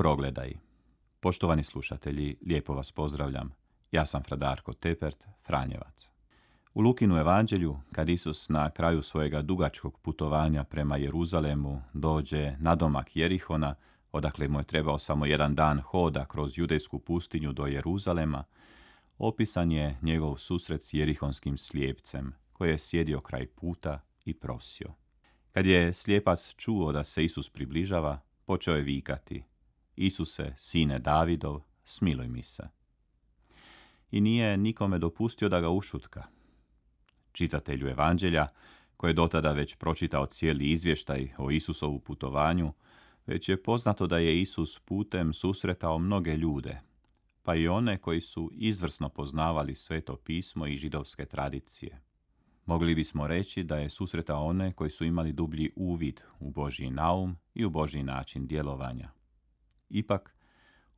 Progledaj. Poštovani slušatelji, lijepo vas pozdravljam. Ja sam Fradarko Tepert, Franjevac. U Lukinu evanđelju, kad Isus na kraju svojega dugačkog putovanja prema Jeruzalemu dođe na domak Jerihona, odakle mu je trebao samo jedan dan hoda kroz judejsku pustinju do Jeruzalema, opisan je njegov susret s jerihonskim slijepcem, koji je sjedio kraj puta i prosio. Kad je slijepac čuo da se Isus približava, počeo je vikati, Isuse, sine Davidov, smiluj mi se. I nije nikome dopustio da ga ušutka. Čitatelju evanđelja, koji je dotada već pročitao cijeli izvještaj o Isusovu putovanju, već je poznato da je Isus putem susretao mnoge ljude, pa i one koji su izvrsno poznavali sveto pismo i židovske tradicije. Mogli bismo reći da je susretao one koji su imali dublji uvid u Božji naum i u Božji način djelovanja. Ipak,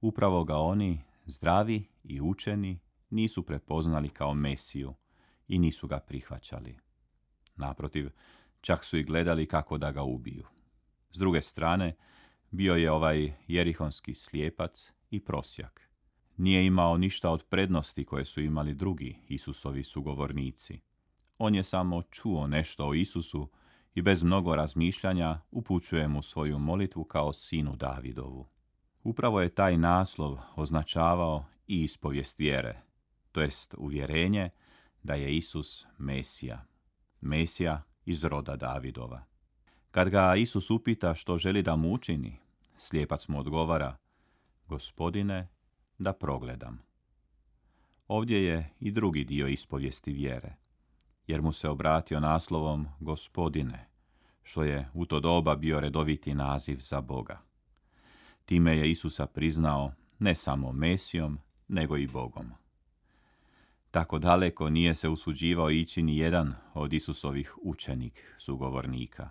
upravo ga oni, zdravi i učeni, nisu prepoznali kao Mesiju i nisu ga prihvaćali. Naprotiv, čak su i gledali kako da ga ubiju. S druge strane, bio je ovaj jerihonski slijepac i prosjak. Nije imao ništa od prednosti koje su imali drugi Isusovi sugovornici. On je samo čuo nešto o Isusu i bez mnogo razmišljanja upućuje mu svoju molitvu kao sinu Davidovu. Upravo je taj naslov označavao i ispovijest vjere, to jest uvjerenje da je Isus Mesija, Mesija iz roda Davidova. Kad ga Isus upita što želi da mu učini, slijepac mu odgovara, gospodine, da progledam. Ovdje je i drugi dio ispovijesti vjere, jer mu se obratio naslovom gospodine, što je u to doba bio redoviti naziv za Boga. Time je Isusa priznao ne samo Mesijom, nego i Bogom. Tako daleko nije se usuđivao ići ni jedan od Isusovih učenik sugovornika.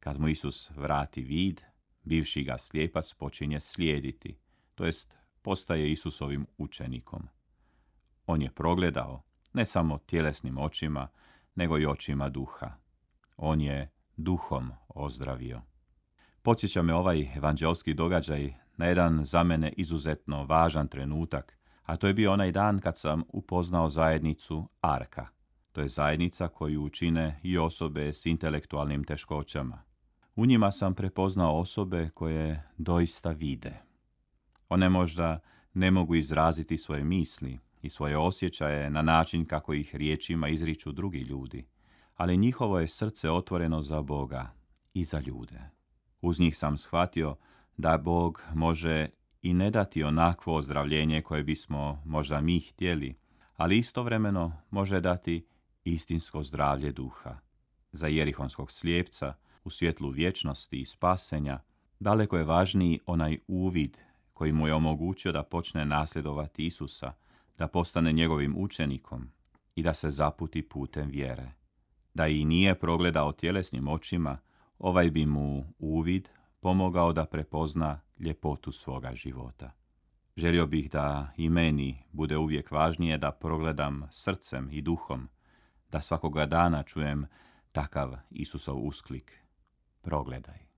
Kad mu Isus vrati vid, bivši ga slijepac počinje slijediti, to jest postaje Isusovim učenikom. On je progledao ne samo tjelesnim očima, nego i očima duha. On je duhom ozdravio. Podsjeća me ovaj evanđelski događaj na jedan za mene izuzetno važan trenutak, a to je bio onaj dan kad sam upoznao zajednicu Arka. To je zajednica koju učine i osobe s intelektualnim teškoćama. U njima sam prepoznao osobe koje doista vide. One možda ne mogu izraziti svoje misli i svoje osjećaje na način kako ih riječima izriču drugi ljudi, ali njihovo je srce otvoreno za Boga i za ljude. Uz njih sam shvatio da Bog može i ne dati onakvo ozdravljenje koje bismo možda mi htjeli, ali istovremeno može dati istinsko zdravlje duha. Za jerihonskog slijepca u svjetlu vječnosti i spasenja daleko je važniji onaj uvid koji mu je omogućio da počne nasljedovati Isusa, da postane njegovim učenikom i da se zaputi putem vjere. Da i nije progledao tjelesnim očima, ovaj bi mu uvid pomogao da prepozna ljepotu svoga života. Želio bih da i meni bude uvijek važnije da progledam srcem i duhom, da svakoga dana čujem takav Isusov usklik. Progledaj.